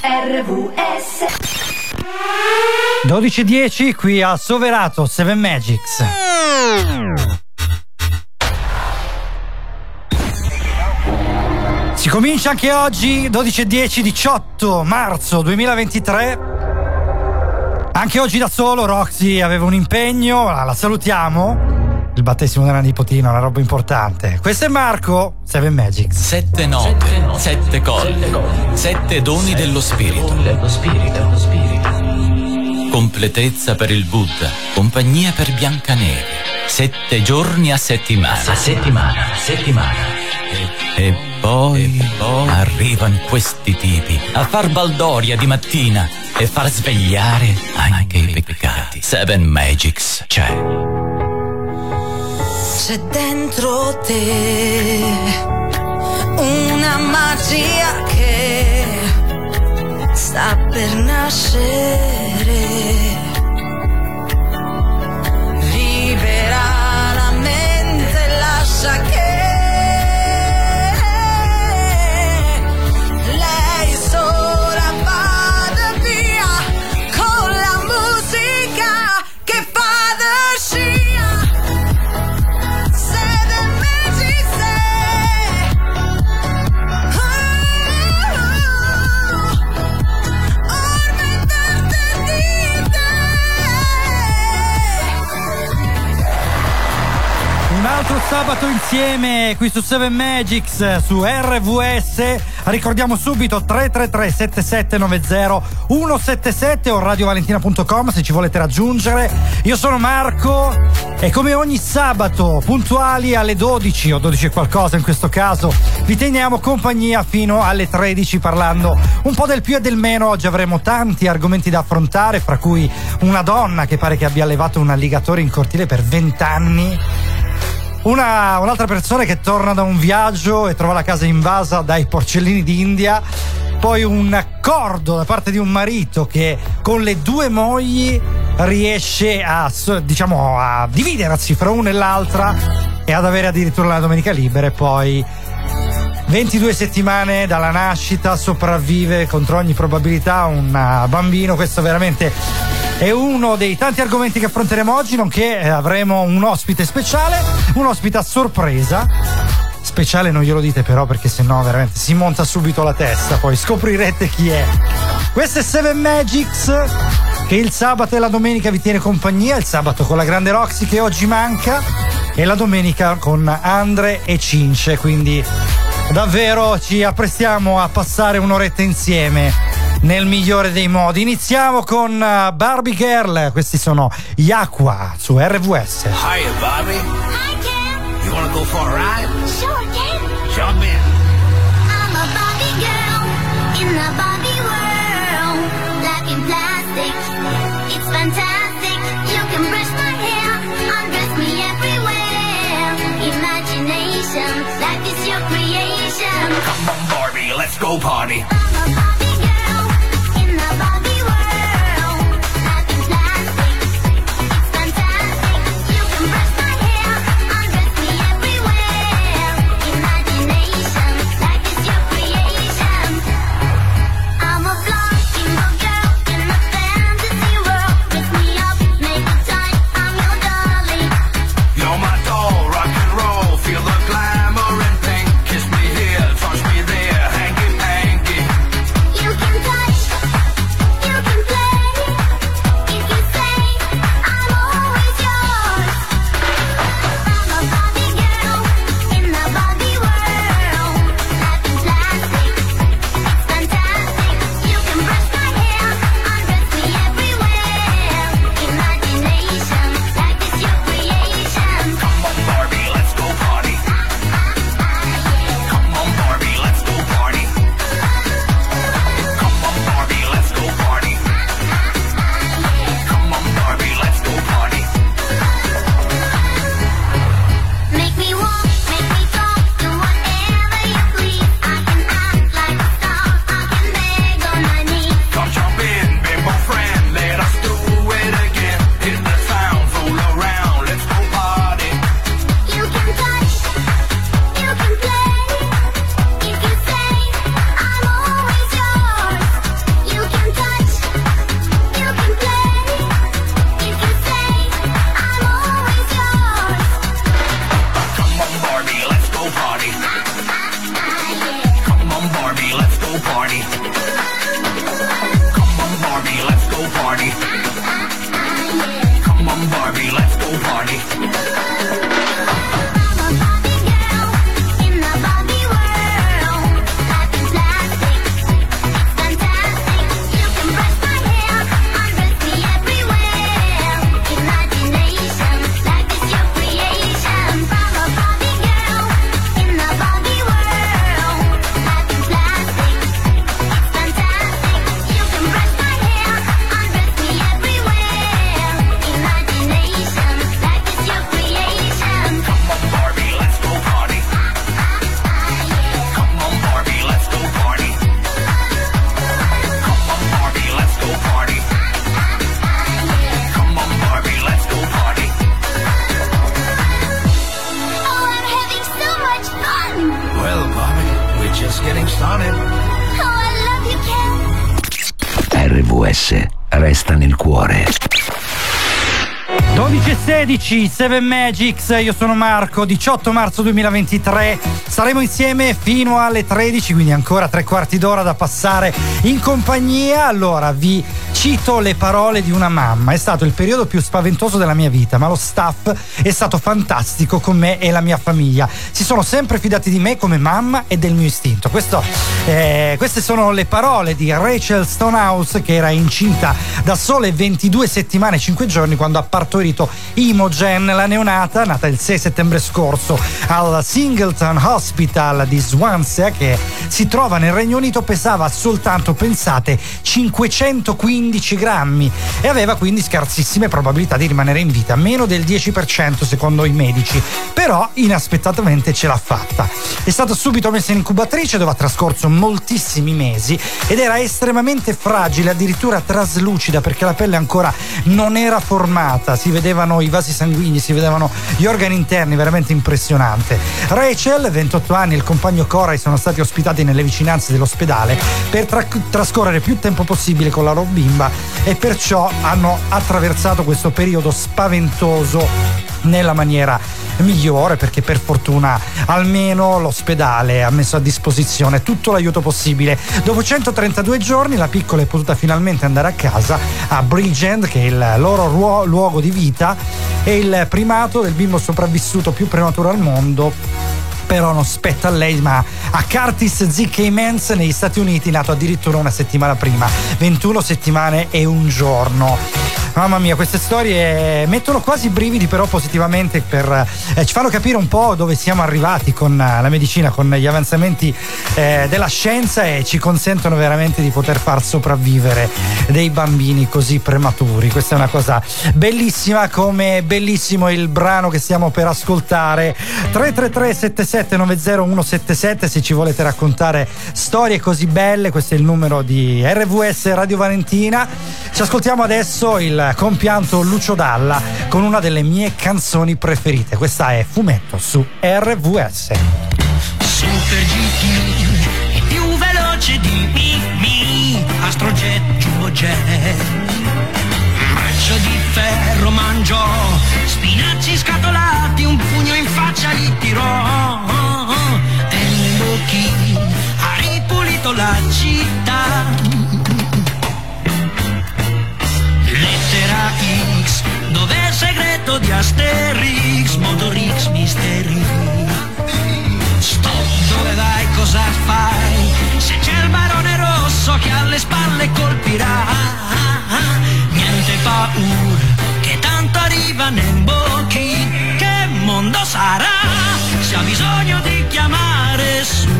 RVS 12.10 qui a Soverato 7 Magics. Si comincia anche oggi, 12.10, 18 marzo 2023. Anche oggi da solo Roxy aveva un impegno, la salutiamo. Il battesimo della nipotina, una roba importante. Questo è Marco, 7 Magics. Sette note, sette colli, sette doni dello spirito. Completezza per il Buddha, compagnia per Biancaneve. Sette giorni a settimana. A settimana, a settimana. E, e poi, arrivano questi tipi a far baldoria di mattina e far svegliare anche i peccati. Seven Magics c'è. C'è dentro te una magia che sta per nascere. Libera la mente, lascia che altro sabato insieme qui su 7 Magics su RVS. Ricordiamo subito 333 7790 177 o radiovalentina.com se ci volete raggiungere. Io sono Marco e come ogni sabato puntuali alle 12 o 12 e qualcosa in questo caso vi teniamo compagnia fino alle 13 parlando un po' del più e del meno. Oggi avremo tanti argomenti da affrontare, fra cui una donna che pare che abbia allevato un alligatore in cortile per 20 anni. Una, un'altra persona che torna da un viaggio e trova la casa invasa dai porcellini d'India. Poi un accordo da parte di un marito che con le due mogli riesce a, diciamo, a dividersi fra una e l'altra e ad avere addirittura la domenica libera e poi 22 settimane dalla nascita, sopravvive contro ogni probabilità un uh, bambino. Questo veramente è uno dei tanti argomenti che affronteremo oggi, nonché eh, avremo un ospite speciale, un ospite a sorpresa. Speciale non glielo dite però perché sennò veramente si monta subito la testa, poi scoprirete chi è. Questo è Seven Magics che il sabato e la domenica vi tiene compagnia, il sabato con la grande Roxy che oggi manca e la domenica con Andre e Cince, quindi davvero ci apprestiamo a passare un'oretta insieme nel migliore dei modi. Iniziamo con uh, Barbie Girl, questi sono Yakua su RVS. Hiya, Bobby. Hi, Ken. You wanna go for a ride? Sure, Ken. Jump in. I'm a Barbie girl in the Barbie world. Life in plastic, it's fantastic. You can brush my hair, undress me everywhere. Imagination, life is your creation. Come on, Barbie, let's go party. Resta nel cuore. 12 e 16, 7 Magics, io sono Marco, 18 marzo 2023, saremo insieme fino alle 13, quindi ancora tre quarti d'ora da passare in compagnia. Allora vi cito le parole di una mamma, è stato il periodo più spaventoso della mia vita, ma lo staff è stato fantastico con me e la mia famiglia. Si sono sempre fidati di me come mamma e del mio istinto. Questo, eh, queste sono le parole di Rachel Stonehouse che era incinta da sole 22 settimane e 5 giorni quando ha partorito Imogen, la neonata, nata il 6 settembre scorso al Singleton Hospital di Swansea, che si trova nel Regno Unito, pesava soltanto, pensate, 515 grammi e aveva quindi scarsissime probabilità di rimanere in vita, meno del 10% secondo i medici, però inaspettatamente ce l'ha fatta. È stata subito messa in incubatrice dove ha trascorso moltissimi mesi ed era estremamente fragile, addirittura traslucida perché la pelle ancora non era formata, si vedevano i vasi sanguigni, si vedevano gli organi interni, veramente impressionante. Rachel, 28 anni, e il compagno Coray sono stati ospitati nelle vicinanze dell'ospedale per tra- trascorrere più tempo possibile con la loro bimba e perciò hanno attraversato questo periodo spaventoso nella maniera migliore perché per fortuna almeno l'ospedale ha messo a disposizione tutto l'aiuto possibile. Dopo 132 giorni la piccola è potuta finalmente andare a casa a Bridgend che è il loro ruo- luogo di vita e il primato del bimbo sopravvissuto più prematuro al mondo però non spetta a lei ma a Curtis Z.K. Mans negli Stati Uniti nato addirittura una settimana prima 21 settimane e un giorno Mamma mia, queste storie mettono quasi brividi, però positivamente per, eh, ci fanno capire un po' dove siamo arrivati con eh, la medicina, con gli avanzamenti eh, della scienza e ci consentono veramente di poter far sopravvivere dei bambini così prematuri. Questa è una cosa bellissima, come bellissimo il brano che stiamo per ascoltare. 333 7790 177 se ci volete raccontare storie così belle, questo è il numero di RVS Radio Valentina. Ci ascoltiamo adesso il compianto Lucio Dalla con una delle mie canzoni preferite. Questa è Fumetto su RVS. Super GT è più veloce di Mimi Astrojet Jumbo Jet Braccio di ferro mangiò Spinaci scatolati Un pugno in faccia gli tirò E nei occhi ha ripulito la città Asterix Motor X Misteri Stop, dove vai, cosa fai? Se c'è il barone rosso che alle spalle colpirà, niente paura, che tanto arriva nei bocchi. Che mondo sarà se ha bisogno di chiamare Superman?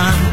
Tutti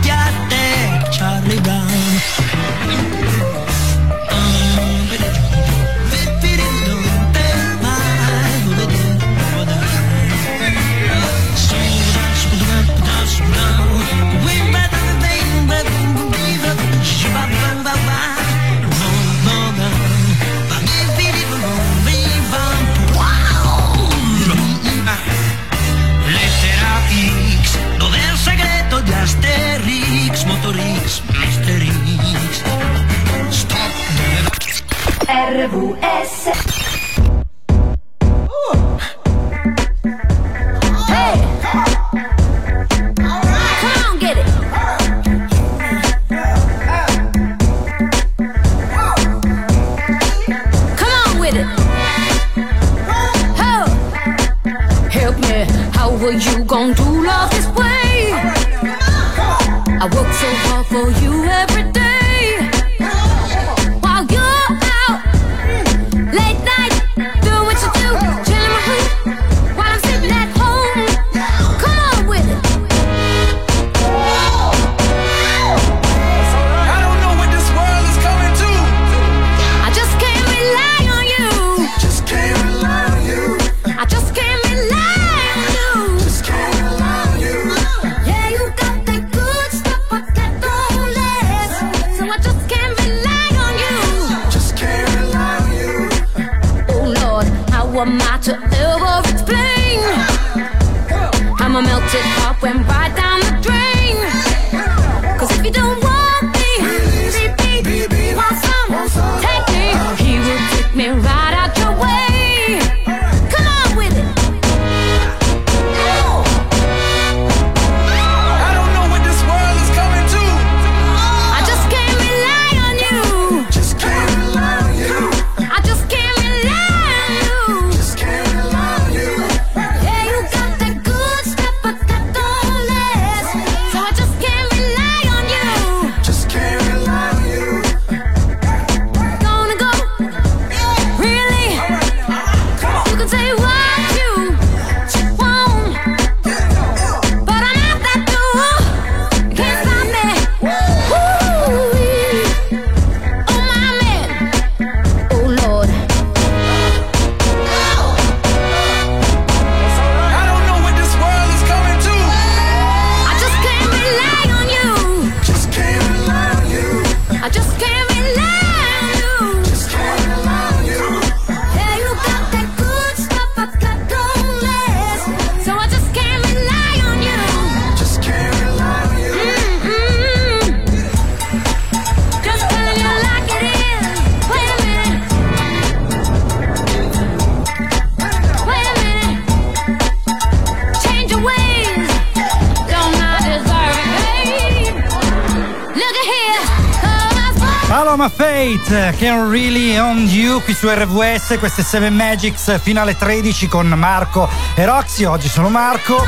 Paloma Fate, Can Really On You qui su RVS, queste 7 Magics, finale 13 con Marco e Roxy, oggi sono Marco.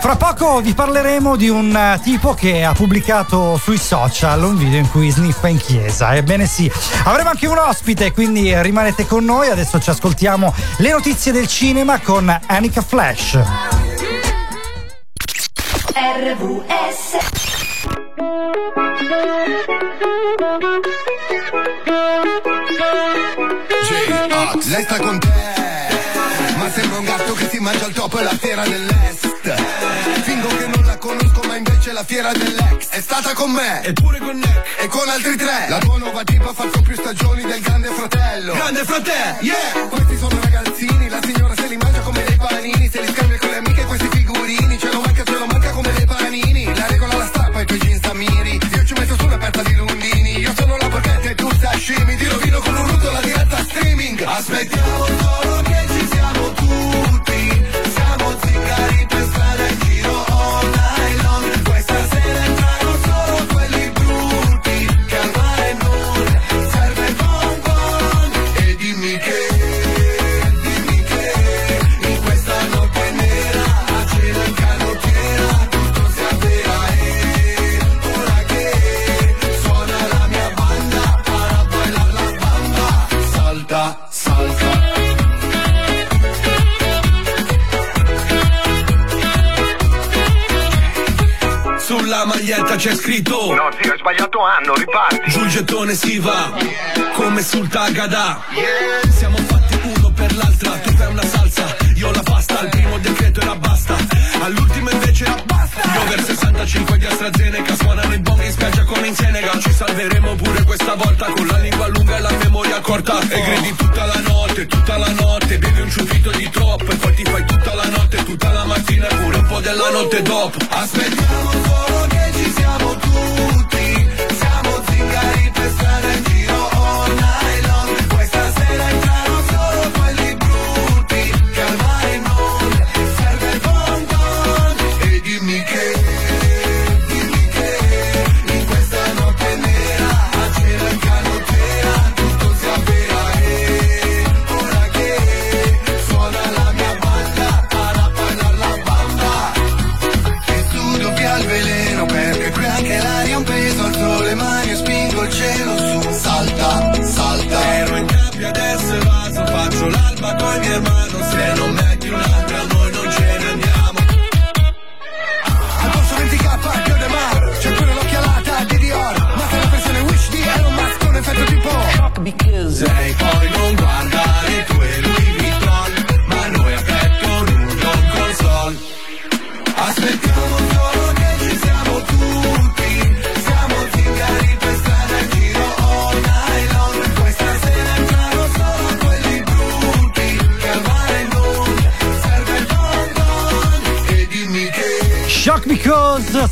Fra poco vi parleremo di un eh, tipo che ha pubblicato sui social un video in cui sniffa in chiesa. Ebbene sì, avremo anche un ospite, quindi eh, rimanete con noi. Adesso ci ascoltiamo le notizie del cinema con Annika Flash. J-Ox. Lei sta con te Ma sembra un gatto che si mangia il topo e la fiera dell'est Fingo che non la conosco ma invece la fiera dell'ex È stata con me E pure con Nick. e con altri tre La tua nuova tipa ha fatto più stagioni del grande fratello Grande fratello. Yeah Questi sono ragazzini La signora se li mangia come dei panini Se li scambia sashimi Ti rovino con un rutto la diretta streaming. Aspettiamo solo c'è scritto. No zio hai sbagliato anno, riparti Sul gettone si va. Come sul Tagada. Siamo fatti uno per l'altra. Tu fai una salsa, io la pasta. Al primo decreto era basta. All'ultimo invece era basta. Io over 65 di AstraZeneca. Suonano i bong in spiaggia come in Senegal. Ci salveremo pure questa volta. Con la lingua lunga e la memoria corta. E gridi tutta la notte, tutta la notte. Bevi un ciuffito di troppo. E poi ti fai tutta la notte, tutta la mattina. E pure un po' della notte dopo. Aspettiamo solo che ci siamo tutti Siamo zingari per strada in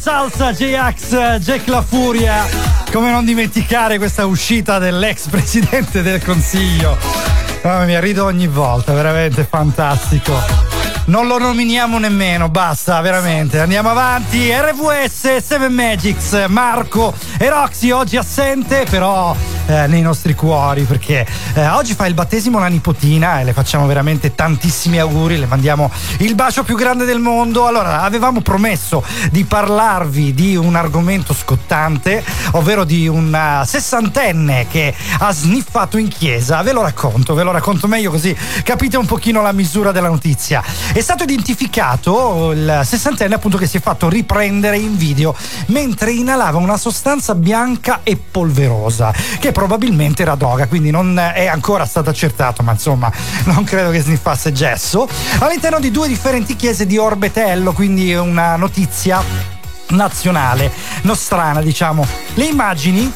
Salsa, J-Ax, Jack La Furia. Come non dimenticare questa uscita dell'ex presidente del consiglio. Mamma mia, rido ogni volta, veramente fantastico. Non lo nominiamo nemmeno, basta, veramente. Andiamo avanti. RVS, 7 Magics, Marco e Roxy oggi assente, però eh, nei nostri cuori, perché eh, oggi fa il battesimo la nipotina e le facciamo veramente tantissimi auguri, le mandiamo il bacio più grande del mondo. Allora, avevamo promesso di parlarvi di un argomento scottante, ovvero di una sessantenne che ha sniffato in chiesa. Ve lo racconto, ve lo racconto meglio così capite un pochino la misura della notizia. È stato identificato il sessantenne appunto che si è fatto riprendere in video mentre inalava una sostanza bianca e polverosa che probabilmente era droga, quindi non è ancora stato accertato, ma insomma non credo che sniffasse gesso. All'interno di due differenti chiese di Orbetello, quindi una notizia nazionale, nostrana diciamo. Le immagini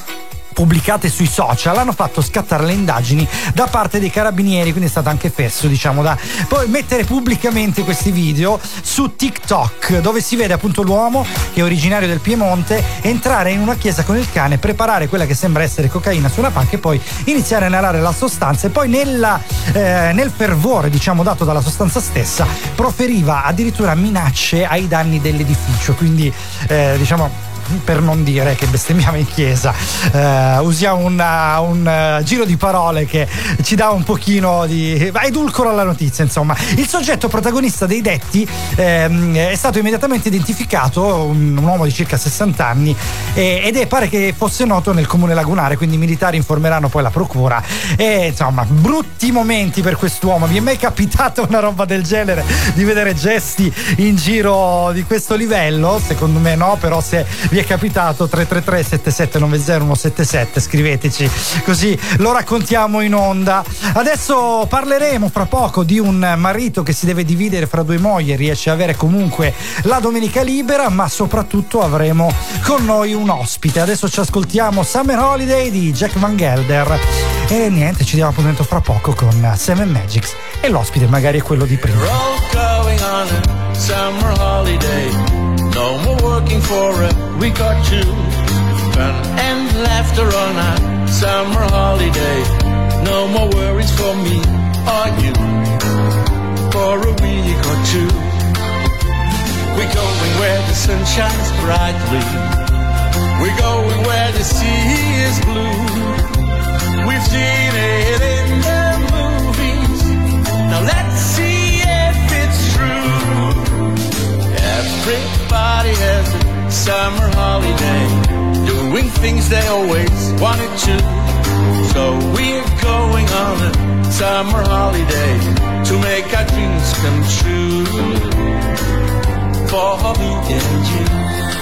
pubblicate sui social hanno fatto scattare le indagini da parte dei carabinieri quindi è stato anche fesso diciamo da poi mettere pubblicamente questi video su TikTok dove si vede appunto l'uomo che è originario del Piemonte entrare in una chiesa con il cane preparare quella che sembra essere cocaina su una panca e poi iniziare a inalare la sostanza e poi nella, eh, nel fervore diciamo dato dalla sostanza stessa proferiva addirittura minacce ai danni dell'edificio. Quindi eh, diciamo per non dire che bestemmiamo in chiesa, eh, usiamo una- un eh, giro di parole che ci dà un pochino di edulcoro alla notizia. Insomma, il soggetto protagonista dei detti ehm, è stato immediatamente identificato, un, un uomo di circa 60 anni, e- ed è pare che fosse noto nel comune lagunare. Quindi i militari informeranno poi la procura. E insomma, brutti momenti per quest'uomo. Mi è mai capitato una roba del genere di vedere gesti in giro di questo livello? Secondo me no, però se vi è capitato 333 7790 177 scriveteci così lo raccontiamo in onda. Adesso parleremo fra poco di un marito che si deve dividere fra due mogli e riesce a avere comunque la domenica libera, ma soprattutto avremo con noi un ospite. Adesso ci ascoltiamo Summer Holiday di Jack Van Gelder e niente, ci diamo appuntamento fra poco con Seven Magics e l'ospite magari è quello di prima. No more working for a week or two. Fun and laughter on a summer holiday. No more worries for me or you. For a week or two. We're going where the sun shines brightly. We're going where the sea is blue. We've seen it in the movies. Now let's see if it's true. Everybody has a summer holiday, doing things they always wanted to. So we're going on a summer holiday to make our dreams come true. For me and you.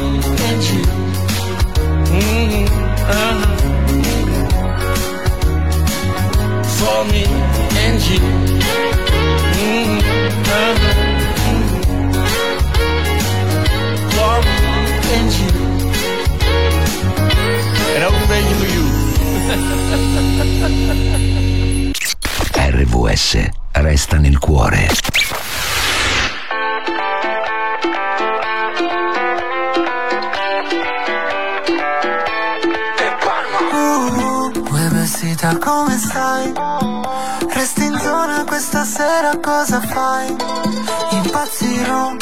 resta nel cuore. Vestita come stai? Resti in zona questa sera cosa fai? Impazzirò,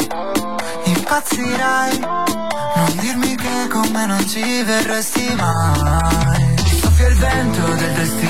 impazzirai Non dirmi che con me non ci verresti mai Soffia il vento del destino,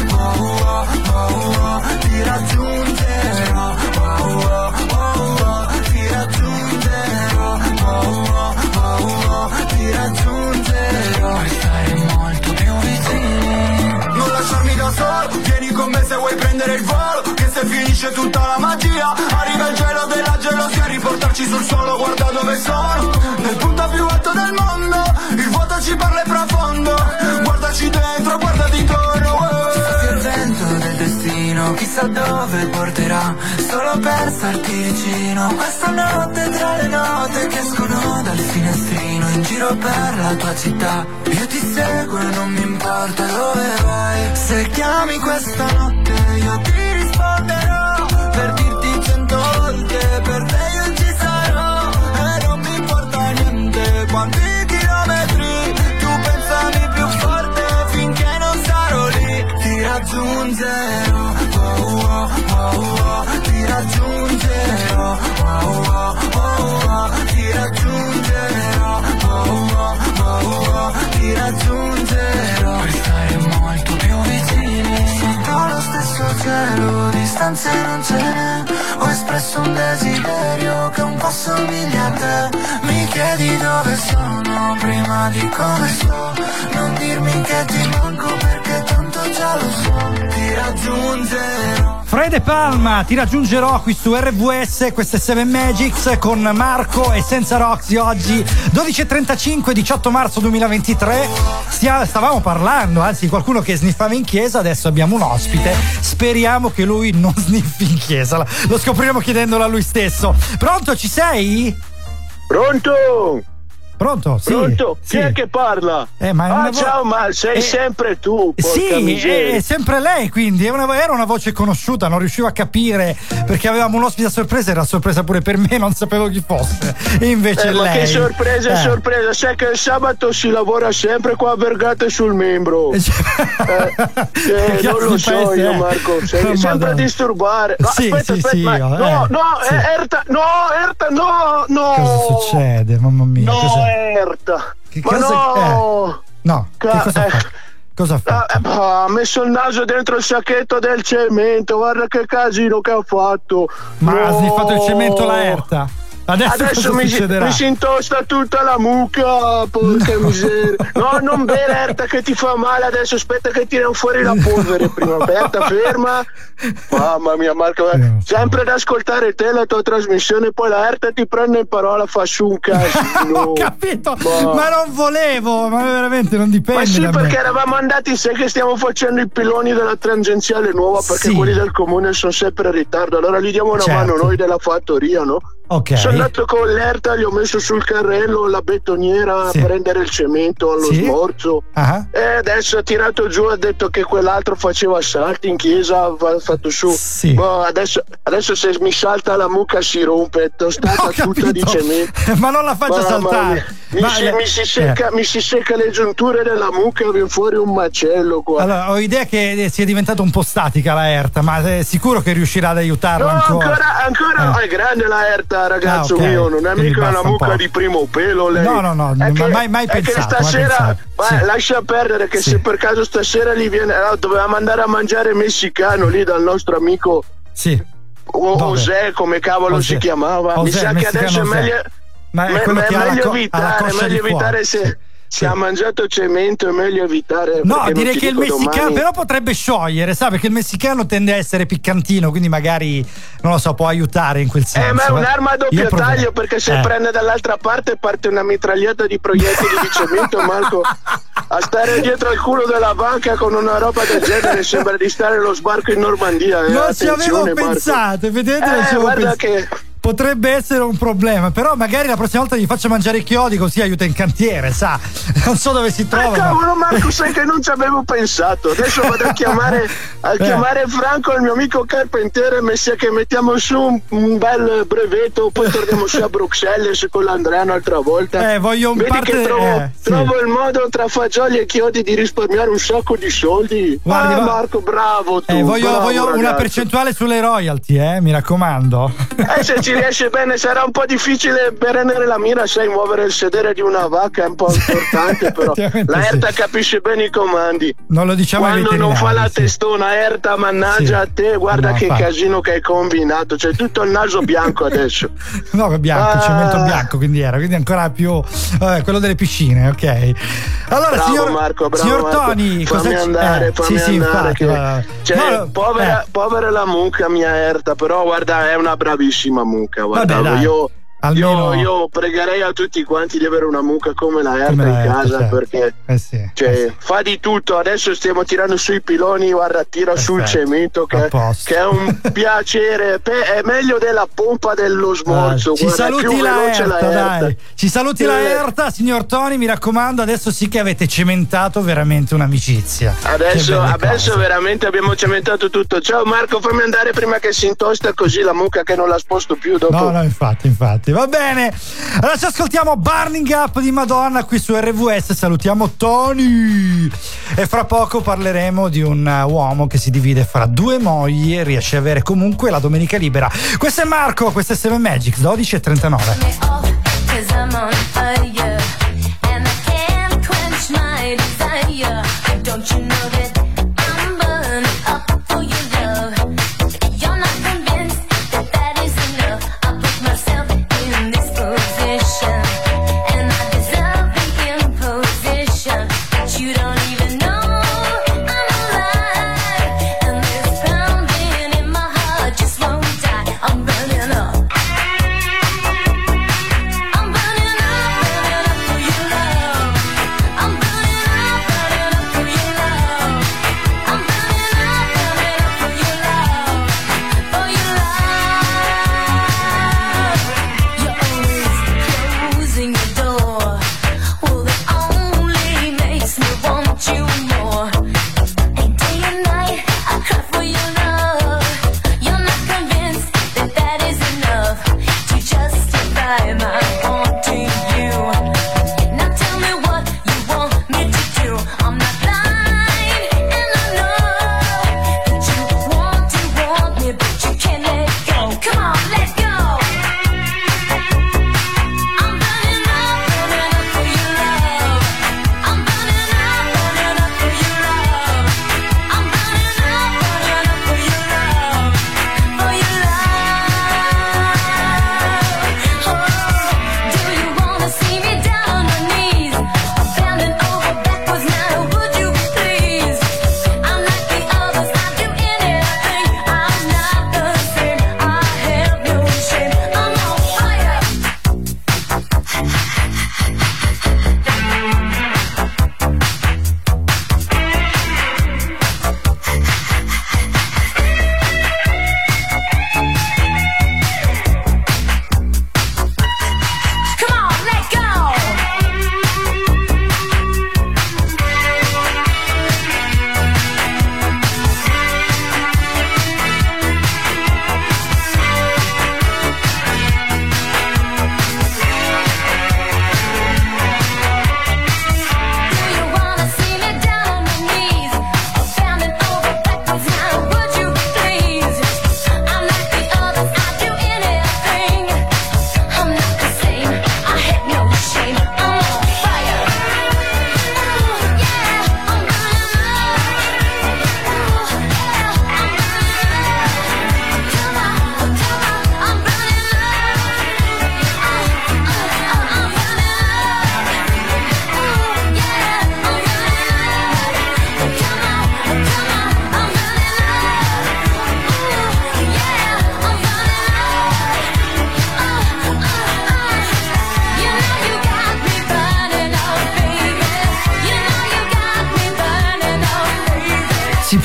solo, vieni con me se vuoi prendere il volo, che se finisce tutta la magia, arriva il gelo della gelosia, riportarci sul suolo, guarda dove sono, nel punto più alto del mondo, il vuoto ci parla profondo, guardaci dentro, guardati intorno, chissà dove porterà, solo per starti vicino, questa notte tra le note che escono dal finestrino, in giro per la tua città, io ti seguo e non mi importa dove vai, se chiami questa notte io ti risponderò, per dirti cento volte, per te io ci sarò, e non mi importa niente, quanti chilometri, tu pensami più forte finché non sarò lì, ti raggiungerò, ti raggiungerò, ti raggiungerò, ti raggiungerò, per stare molto più vicini, sotto lo stesso cielo, distanze non ce n'è, ho espresso un desiderio che un po' somiglia a te, mi chiedi dove sono prima di come sto, non dirmi che ti manco perché tanto già lo so, ti raggiungerò. Fred Palma, ti raggiungerò qui su RVS, queste 7 Magics con Marco e senza Roxy oggi 12.35, 18 marzo 2023. Stia- stavamo parlando, anzi qualcuno che sniffava in chiesa, adesso abbiamo un ospite. Speriamo che lui non sniffi in chiesa, lo scopriremo chiedendolo a lui stesso. Pronto, ci sei? Pronto? Pronto? Sì. Pronto? sì. Chi è che parla? Eh, ma ah, vo- ciao, ma sei Eh, sempre tu. Sì, miseria. è sempre lei, quindi è una- era una voce conosciuta, non riuscivo a capire perché avevamo un ospite a sorpresa, era sorpresa pure per me, non sapevo chi fosse. E invece Eh, ma lei. che sorpresa, Eh. sorpresa! Sai che il sabato si lavora sempre qua a Vergate sul membro. Eh, eh, Che non lo so paese io? Marco. Sei Oh, sempre a disturbare. No, Sì, aspetta, sì, aspetta, sì, ma- io, no, eh, no, eh, Erta, no, Erta, no, no. Cosa succede? Mamma mia. No, cos'è? Erta. Che ma cosa- no. No, che Ca- cosa eh. fa? Cosa fa? Ah, eh, bah, ha messo il naso dentro il sacchetto del cemento, guarda che casino che ha fatto. Ma ha No. sniffato il cemento la Erta. Adesso, Adesso mi, mi si intosta tutta la mucca, porca miseria. No, non bere Erta che ti fa male, adesso aspetta che tirano fuori la polvere prima. Aspetta, ferma. Mamma mia Marco, eh, sempre ad ascoltare te la tua trasmissione, poi la Erta ti prende in parola, fa su un casino. Ho capito, Ma- ma non volevo, ma veramente non dipende Ma sì, da me. perché eravamo andati, sai che stiamo facendo i piloni della tangenziale nuova perché Sì. quelli del comune sono sempre in ritardo. Allora gli diamo una Certo. mano noi della fattoria, no? Ok. Sono andato con l'Erta, gli ho messo sul carrello la betoniera Sì. a prendere il cemento allo Sì. smorzo. Ah, E adesso ha tirato giù, ha detto che quell'altro faceva salti in chiesa, ha fatto su. Sì. Boh, adesso, adesso se mi salta la mucca si rompe, è tostata tutta di cemento. ma non la faccia saltare. Mi, si, mi si eh. secca, mi si secca le giunture della mucca e viene fuori un macello qua. Allora, ho idea che eh, sia diventata un po' statica la Erta, ma è sicuro che riuscirà ad aiutarla No, ancora. ancora, ancora Eh. è grande la Erta, ragazzo Ah, ok. mio, non è Quindi mica una un mucca po'. di primo pelo lei. No, no, no, È che- mai- mai è che pensato, mai stasera, ma Sì. lascia perdere che Sì. se per caso stasera gli viene, no, dovevamo andare a mangiare messicano lì dal nostro amico Sì. O-? José, come cavolo José. si chiamava. Mi José, sa che adesso è meglio, Ma è che ha la meglio evitare, meglio evitare se, se ha mangiato cemento è meglio evitare. No, non direi che il messicano domani- però potrebbe sciogliere, sa, perché il messicano tende a essere piccantino, quindi magari non lo so, può aiutare in quel senso. Eh, ma è un'arma a Io doppio taglio perché se Eh. prende dall'altra parte parte una mitraglietta di proiettili di cemento, Marco. A stare dietro al culo della banca con una roba del genere sembra di stare allo sbarco in Normandia. Eh. Non ci avevo pensato, vedete? non Eh, ci avevo guarda pensato. che potrebbe essere un problema. Però magari la prossima volta gli faccio mangiare i chiodi così aiuta in cantiere, sa. Non so dove si Ah, trova. ma- cavolo Marco, sai che non ci avevo pensato. Adesso vado a chiamare, a Eh. chiamare Franco, il mio amico carpentiere, e mi sa che mettiamo su un, un bel brevetto, poi torniamo su a Bruxelles con l'Andrea un'altra volta. Eh, voglio un Vedi parte- che trovo, eh, sì. trovo il modo tra fagioli e chiodi di risparmiare un sacco di soldi. Guardi, ah, va- Marco, bravo tu. Eh, voglio, bravo, voglio una percentuale sulle royalty, eh, mi raccomando. Eh, se ci riesce bene sarà un po' difficile prendere la mira, sai, muovere il sedere di una vacca è un po' importante, però la sì. Erta capisce bene i comandi. Non lo diciamo Quando non fa la sì. testona Erta, mannaggia Sì. a te, guarda No, che infatti. casino che hai combinato, c'è tutto il naso bianco adesso. No, bianco, Ah. cemento bianco, quindi era, quindi ancora più vabbè, quello delle piscine, ok. Allora, bravo signor, Marco, bravo signor Marco. Tony, fammi cosa ci- andare, eh, fammi sì, sì, andare. infatti, che- va- cioè, no, povera, eh. povera la mucca mia Erta, però guarda, è una bravissima mucca, guarda, Vabbè, dai, io, almeno- io, io pregherei a tutti quanti di avere una mucca come la Erta in casa certo. perché Eh sì, cioè, eh sì. fa di tutto. Adesso stiamo tirando sui piloni, guarda, tira sul Perfetto, cemento che, che è un piacere. Pe- è meglio della pompa dello smorzo. Ah, ci guarda, saluti la Erta, Erta. dai. Ci saluti la Eh. Erta, signor Tony, mi raccomando, adesso sì che avete cementato veramente un'amicizia. Adesso, adesso veramente abbiamo cementato tutto. Ciao Marco, fammi andare prima che si intosta così la mucca che non la sposto più dopo. No, no, infatti, infatti. Va bene. Allora ci ascoltiamo Burning Up di Madonna qui su RVS. Salutiamo Tony. E fra poco parleremo di un uh, uomo che si divide fra due mogli e riesce a avere comunque la domenica libera. Questo è Marco, questo è Seven Magics, 12 e 39.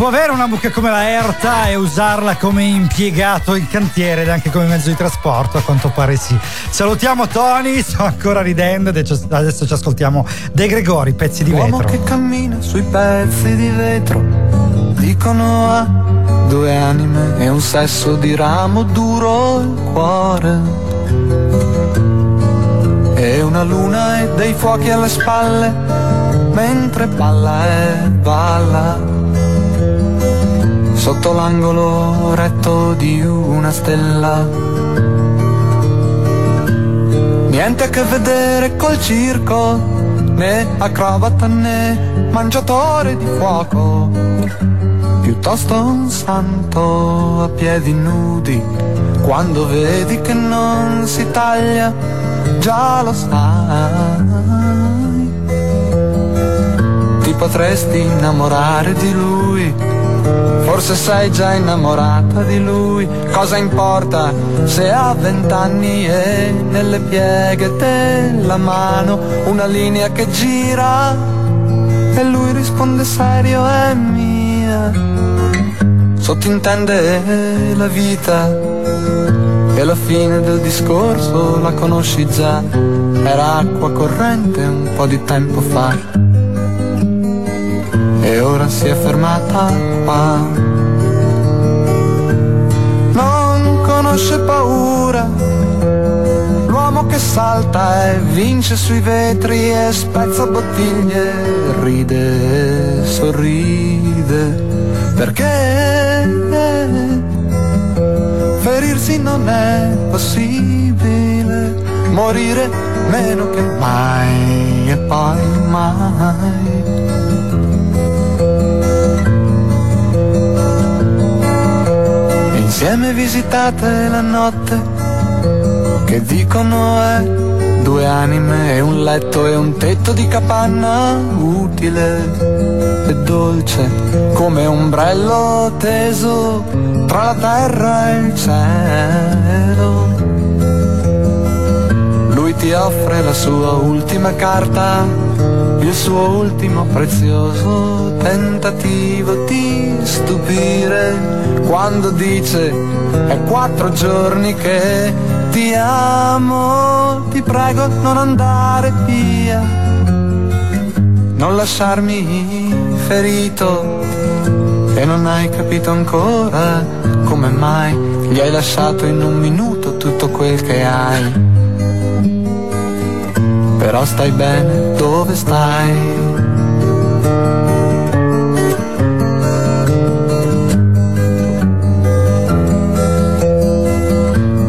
Può avere una mucca come la Erta e usarla come impiegato in cantiere ed anche come mezzo di trasporto? A quanto pare sì. Salutiamo Tony, sto ancora ridendo ed adesso ci ascoltiamo De Gregori, pezzi di Uomo vetro. che cammina sui pezzi di vetro, dicono ha due anime e un sesso di ramo duro il cuore. E una luna e dei fuochi alle spalle, mentre balla e balla. Sotto l'angolo retto di una stella. Niente a che vedere col circo, né acrobata né mangiatore di fuoco. Piuttosto un santo a piedi nudi, quando vedi che non si taglia, già lo sai. Ti potresti innamorare di lui, forse sei già innamorata di lui. Cosa importa se ha vent'anni e nelle pieghe della mano una linea che gira e lui risponde serio è mia. Sottintende la vita e la fine del discorso la conosci già. Era acqua corrente un po' di tempo fa si è fermata qua. Non conosce paura, l'uomo che salta e vince sui vetri e spezza bottiglie, ride, sorride, perché ferirsi non è possibile, morire meno che mai e poi mai. Insieme visitate la notte che dicono è due anime e un letto e un tetto di capanna utile e dolce come ombrello teso tra la terra e il cielo. Lui ti offre la sua ultima carta, il suo ultimo prezioso tentativo di stupire quando dice è quattro giorni che ti amo, ti prego non andare via, non lasciarmi ferito e non hai capito ancora come mai gli hai lasciato in un minuto tutto quel che hai. Però stai bene dove stai.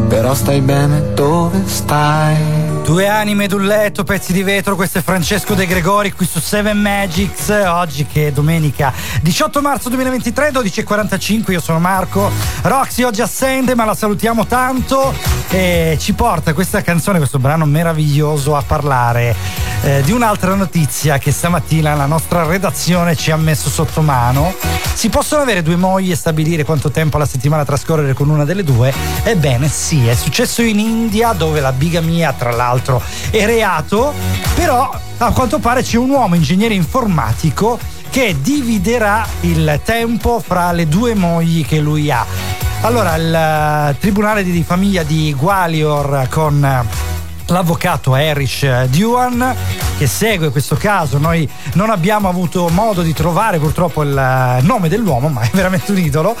Però stai bene dove stai. Due anime ed un letto, pezzi di vetro, questo è Francesco De Gregori qui su 7 Magics, oggi che è domenica 18 marzo 2023, 12.45, io sono Marco, Roxy oggi assente ma la salutiamo tanto e ci porta questa canzone, questo brano meraviglioso a parlare eh, di un'altra notizia che stamattina la nostra redazione ci ha messo sotto mano. Si possono avere due mogli e stabilire quanto tempo alla settimana trascorrere con una delle due? Ebbene sì, è successo in India dove la bigamia tra l'altro è reato, però a quanto pare c'è un uomo ingegnere informatico che dividerà il tempo fra le due mogli che lui ha. Allora, il eh, tribunale di, famiglia di Gwalior con eh, l'avvocato Erich Duan che segue questo caso. Noi non abbiamo avuto modo di trovare purtroppo il eh, nome dell'uomo, ma è veramente un idolo.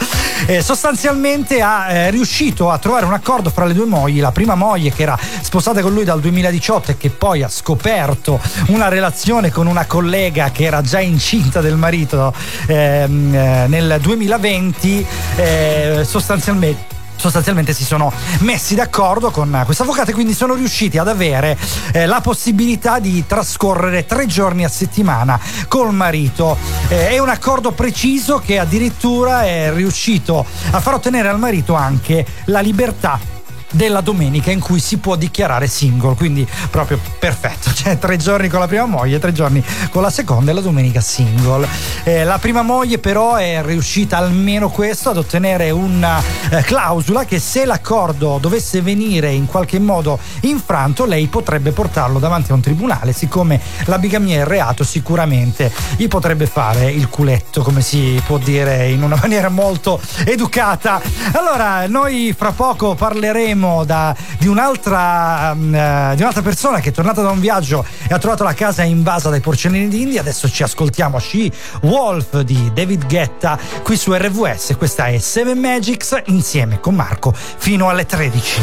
Eh, sostanzialmente ha eh, riuscito a trovare un accordo fra le due mogli. La prima moglie che era sposata con lui dal 2018 e che poi ha scoperto una relazione con una collega che era già incinta del marito ehm, eh, nel 2020, eh, sostanzialmente sostanzialmente si sono messi d'accordo con questo avvocato e quindi sono riusciti ad avere eh, la possibilità di trascorrere tre giorni a settimana col marito. Eh, è un accordo preciso che addirittura è riuscito a far ottenere al marito anche la libertà della domenica in cui si può dichiarare single, quindi proprio perfetto, cioè tre giorni con la prima moglie, tre giorni con la seconda e la domenica single. Eh, la prima moglie però è riuscita almeno questo ad ottenere una eh, clausola che se l'accordo dovesse venire in qualche modo infranto lei potrebbe portarlo davanti a un tribunale, siccome la bigamia è reato sicuramente gli potrebbe fare il culetto come si può dire in una maniera molto educata. Allora noi fra poco parleremo da- di, un'altra, mm, eh, di un'altra persona che è tornata da un viaggio e ha trovato la casa invasa dai porcellini d'India. Adesso ci ascoltiamo She Wolf di David Guetta qui su RVS. Questa è Seven Magics insieme con Marco fino alle 13.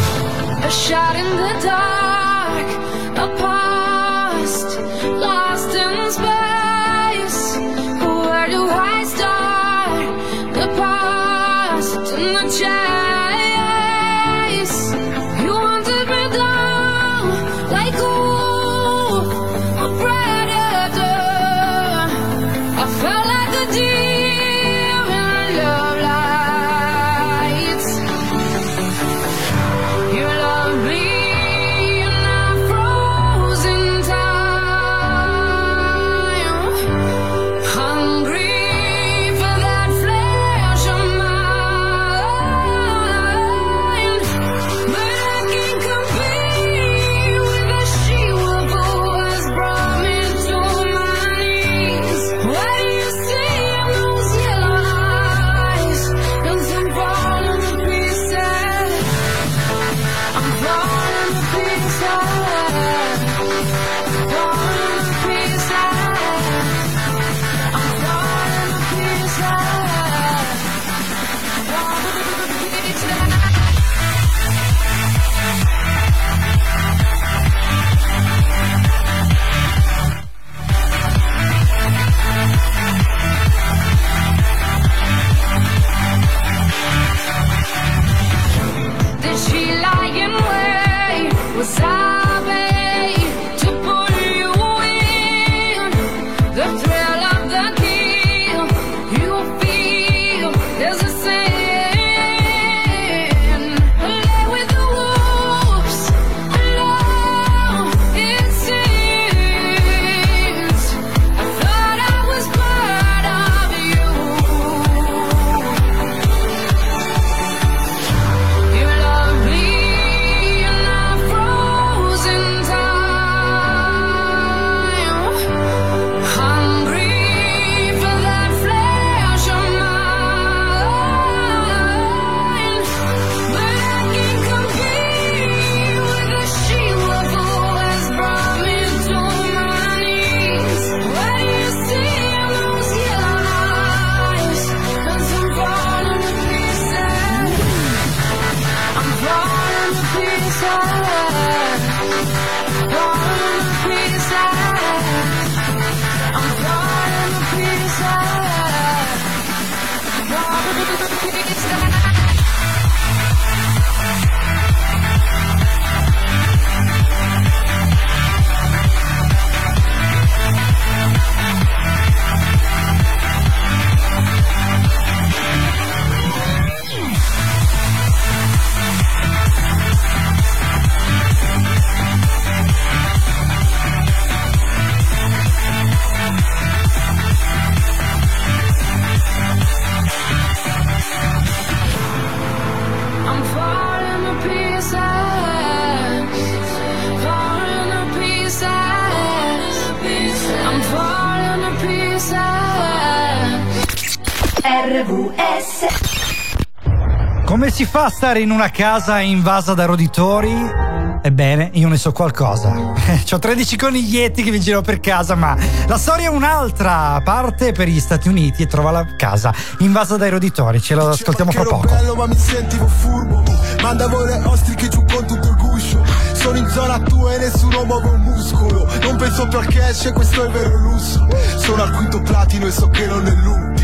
A shot in the dark, fa stare in una casa invasa da roditori? Ebbene, io ne so qualcosa. Ho 13 coniglietti che vi giro per casa, ma la storia è un'altra. Parte per gli Stati Uniti e trova la casa invasa dai roditori. Ce lo ascoltiamo fra poco. bello ma mi sentivo furbo Mandavo le ostriche giù con tutto il guscio Sono in zona tua e nessuno muove un muscolo Non penso più al cash questo è il vero lusso Sono al quinto platino e so che non è l'ultimo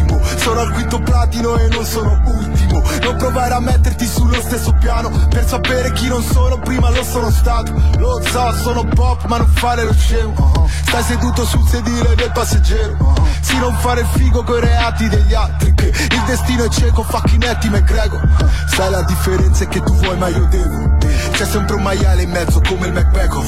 Sono al quinto platino e non sono ultimo. Non provare a metterti sullo stesso piano Per sapere chi non sono prima lo sono stato. Lo so sono pop ma non fare lo scemo. Stai seduto sul sedile del passeggero. Si non fare il figo coi reati degli altri Che il destino è cieco, facchinetti me grego Sai la differenza è che tu vuoi ma io devo C'è sempre un maiale in mezzo come il McBacon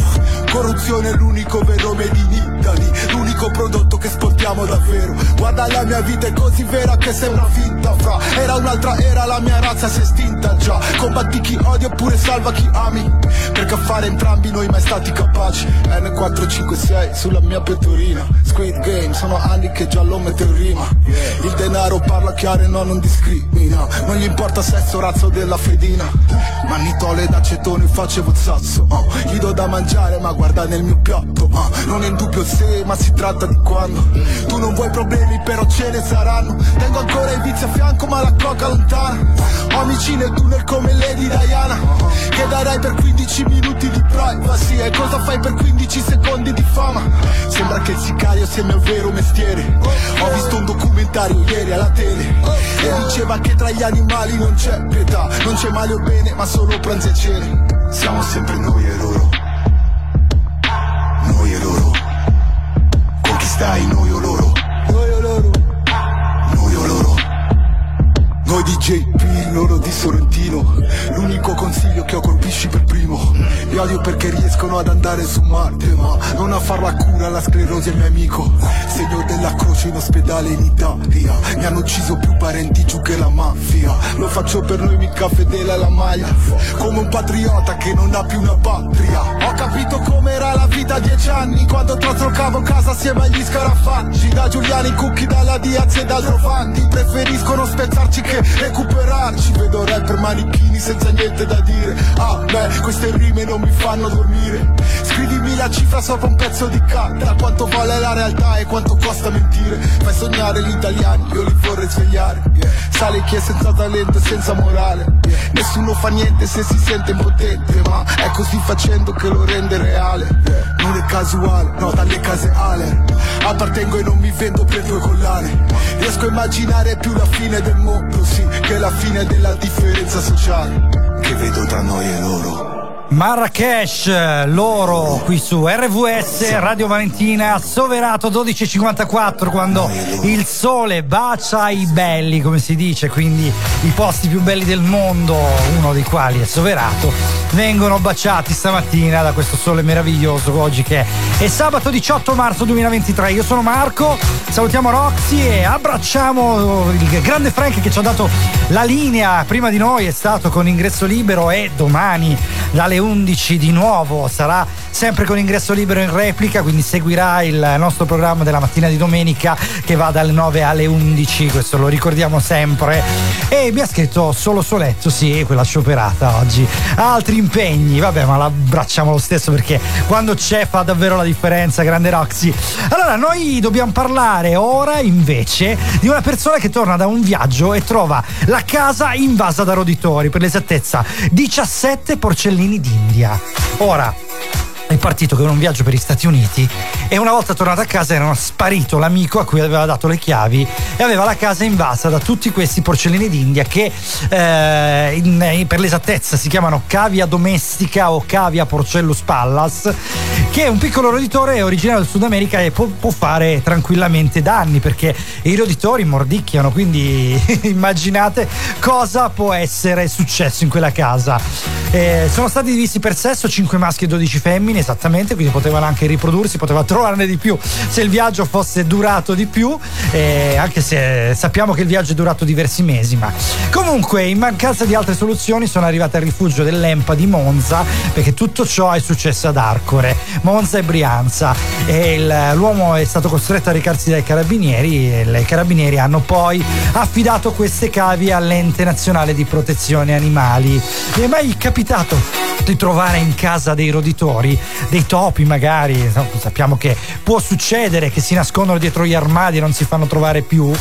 Corruzione è l'unico vero made in Italy L'unico prodotto che esportiamo davvero. Guarda la mia vita è così vera che sembra finta fra. Era un'altra era, la mia razza si è estinta già. Combatti chi odia oppure salva chi ami. Perché a fare entrambi noi mai stati capaci. N456 sulla mia pettorina. Squid Game, sono anni che già lo metto in rima. Il denaro parla chiaro e no non discrimina. Non gli importa sesso, razzo della fedina. Mannitole d'acetone facevo zazzo uh. Gli do da mangiare ma guarda nel mio piatto uh. Non è in dubbio se ma si tratta di quando. Tu non vuoi problemi però ce ne saranno. Tengo ancora i vizi a fianco ma la coca lontana. Amici nel tunnel come Lady Diana Che darai per 15 minuti di privacy. E cosa fai per 15 secondi di fama? Sembra che il sicario sia il mio vero mestiere. Ho visto un documentario ieri alla tele E diceva che tra gli animali non c'è pietà. Non c'è male o bene ma solo pranzo e cene Siamo sempre noi e loro. Noi e loro. Con chi stai noi o loro? Noi o loro. Noi o loro. Noi di JP, loro di Sorrentino L'unico consiglio che ho colpisci per primo. Li odio perché riescono ad andare su Marte Ma non a far la cura alla sclerosi è mio amico. Segno della croce in ospedale in Italia Mi hanno ucciso più parenti giù che la mafia. Lo faccio per noi mica fedele alla maglia Come un patriota che non ha più una patria. Ho capito com'era la vita a dieci anni Quando traslocavo casa assieme agli scarafaggi. Da Giuliani Cucchi, dalla Diaz e dal Rovanti Preferiscono spezzarci che recuperarci Vedo rapper manichini senza niente da dire. Ah beh, queste rime non mi fanno dormire. Scrivimi la cifra sopra un pezzo di carta. Quanto vale la realtà e quanto costa mentire? Fai sognare gli italiani, io li vorrei svegliare. Sale chi è senza talento e senza morale Nessuno fa niente se si sente impotente Ma è così facendo che lo rende reale. Non è casuale, no dalle case ale. Appartengo e non mi vendo per due collane. Riesco a immaginare più la fine del mondo, sì Che la fine della differenza sociale. Che vedo tra noi e loro Marrakesh, loro qui su RVS Radio Valentina, Soverato 12.54 quando il sole bacia i belli, come si dice, quindi i posti più belli del mondo, uno dei quali è Soverato, vengono baciati stamattina da questo sole meraviglioso oggi che è sabato 18 marzo 2023. Io sono Marco, salutiamo Roxy e abbracciamo il grande Frank che ci ha dato la linea prima di noi, è stato con ingresso libero e domani dalle 11 di nuovo. Sarà sempre con ingresso libero in replica quindi seguirà il nostro programma della mattina di domenica che va dalle 9 alle 11 questo lo ricordiamo sempre. E mi ha scritto solo soletto sì quella scioperata oggi. Altri impegni vabbè ma l'abbracciamo lo stesso perché quando c'è fa davvero la differenza grande Roxy. Allora noi dobbiamo parlare ora invece di una persona che torna da un viaggio e trova la casa invasa da roditori per l'esattezza 17 porcellini d'India. Ora è partito con un viaggio per gli Stati Uniti e una volta tornato a casa era sparito l'amico a cui aveva dato le chiavi e aveva la casa invasa da tutti questi porcellini d'India che eh, in- per l'esattezza si chiamano cavia domestica o cavia porcellus pallas che è un piccolo roditore originario del Sud America e può, può fare tranquillamente danni perché i roditori mordicchiano quindi immaginate cosa può essere successo in quella casa. Eh, sono stati divisi per sesso 5 maschi e 12 femmine esattamente quindi potevano anche riprodursi poteva trovarne di più se il viaggio fosse durato di più eh, anche se sappiamo che il viaggio è durato diversi mesi ma comunque in mancanza di altre soluzioni sono arrivate al rifugio dell'Empa di Monza perché tutto ciò è successo ad Arcore Monza e Brianza. E il- l'uomo è stato costretto a recarsi dai carabinieri e i carabinieri hanno poi affidato queste cavie all'ente nazionale di protezione animali. Vi è mai capitato di trovare in casa dei roditori dei topi magari? Sappiamo che può succedere che si nascondono dietro gli armadi e non si fanno trovare più.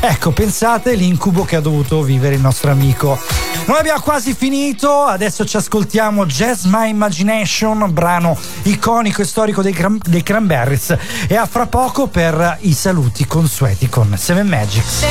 Ecco pensate l'incubo che ha dovuto vivere il nostro amico. Noi abbiamo quasi finito adesso ci ascoltiamo Jazz My Imagination brano iconico e storico dei, Cran- dei Cranberries. E a fra poco per i saluti consueti con Seven Magics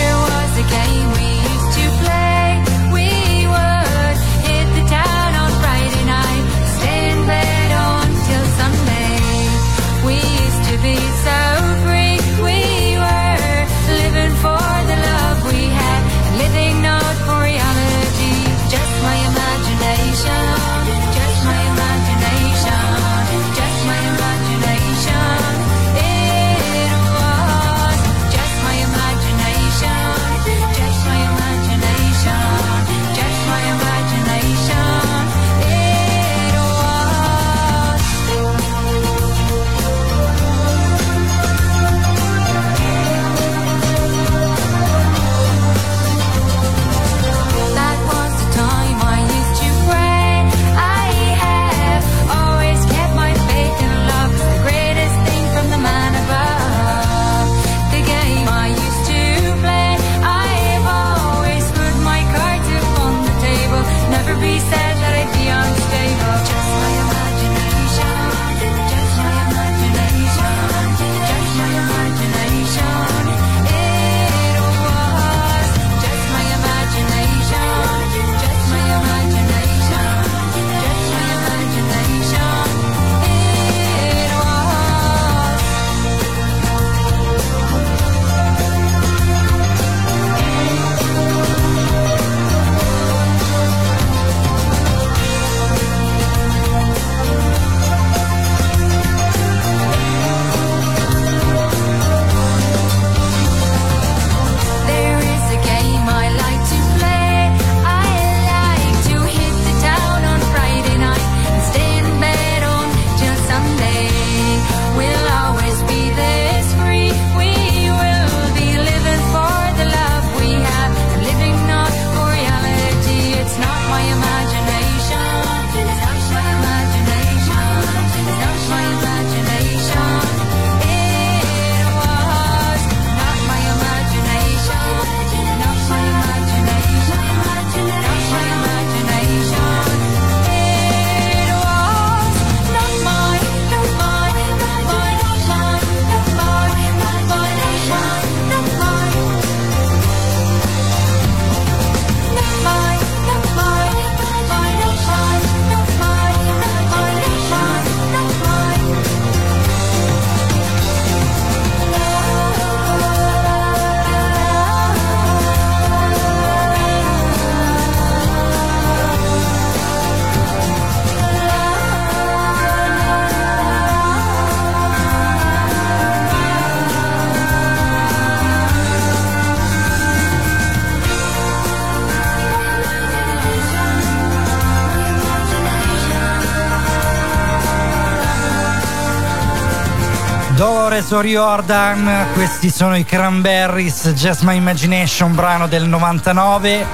Flores o Riordan, questi sono i Cranberries, Just My Imagination, brano del 99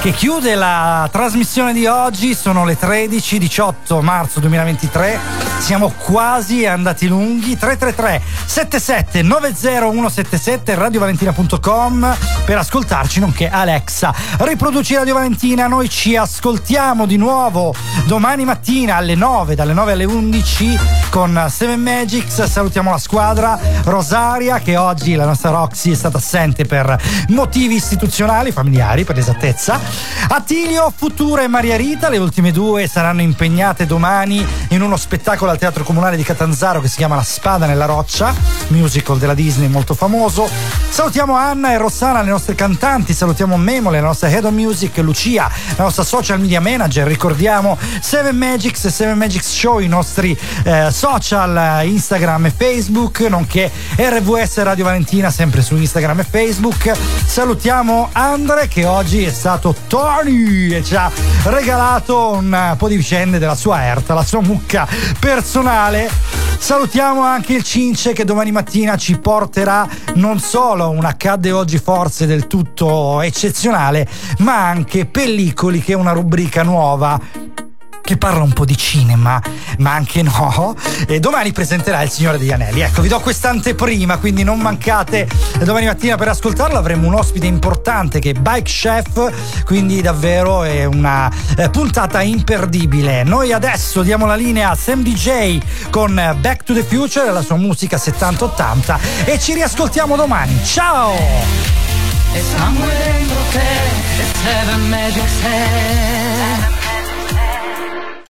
che chiude la trasmissione di oggi, sono le 13, 18 marzo 2023, siamo quasi andati lunghi, 333 77 90177 radiovalentina.com per ascoltarci nonché Alexa. Riproduci Radio Valentina, noi ci ascoltiamo di nuovo domani mattina alle 9, dalle 9 alle 11 con Seven Magics, salutiamo la squadra Rosaria che oggi la nostra Roxy è stata assente per motivi istituzionali, familiari per l'esattezza. Attilio, Futura e Maria Rita, le ultime due saranno impegnate domani in uno spettacolo al Teatro Comunale di Catanzaro che si chiama La Spada nella Roccia, musical della Disney molto famoso. Salutiamo Anna e Rossana, le nostre cantanti, salutiamo Memole, la nostra Head of Music, Lucia, la nostra social media manager, ricordiamo Seven Magics e Seven Magics Show, i nostri eh, social eh, Instagram e Facebook, nonché RVS Radio Valentina sempre su Instagram e Facebook. Salutiamo Andre che oggi è stato Tony e ci ha regalato un po' di vicende della sua Erta, la sua mucca personale. Salutiamo anche il Cince che domani mattina ci porterà non solo un accadde oggi forse del tutto eccezionale, ma anche pellicoli che è una rubrica nuova che parla un po' di cinema, ma anche no. E domani presenterà il Signore degli Anelli. Ecco, vi do questa anteprima, quindi non mancate domani mattina per ascoltarlo. Avremo un ospite importante che è Bike Chef, quindi davvero è una eh, puntata imperdibile. Noi adesso diamo la linea a Sam DJ con Back to the Future la sua musica 70-80 e ci riascoltiamo domani. Ciao! E somewhere in the seven magic said